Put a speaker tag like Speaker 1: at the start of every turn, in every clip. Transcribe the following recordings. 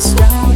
Speaker 1: this right.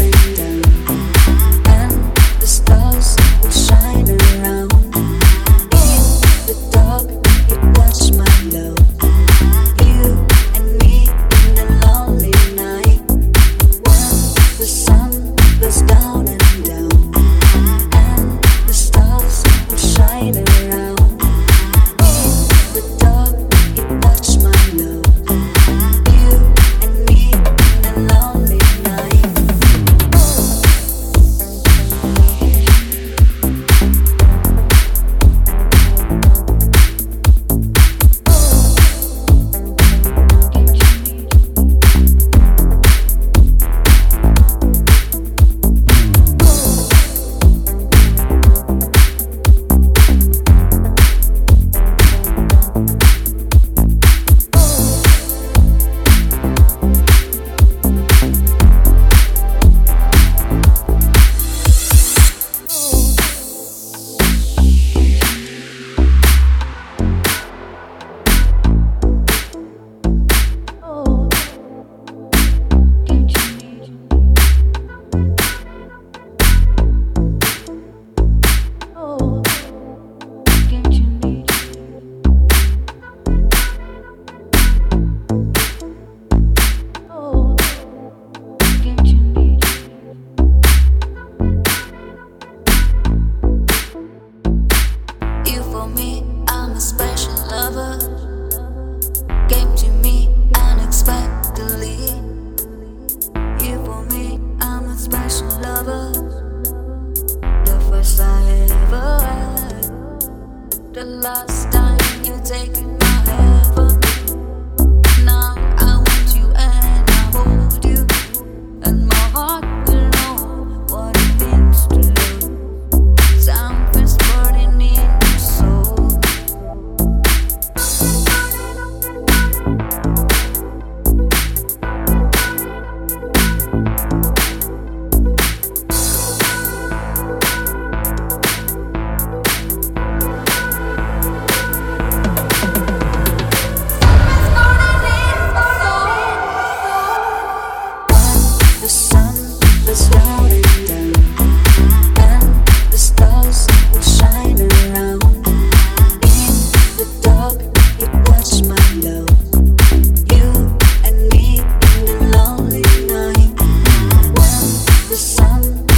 Speaker 1: last time. You take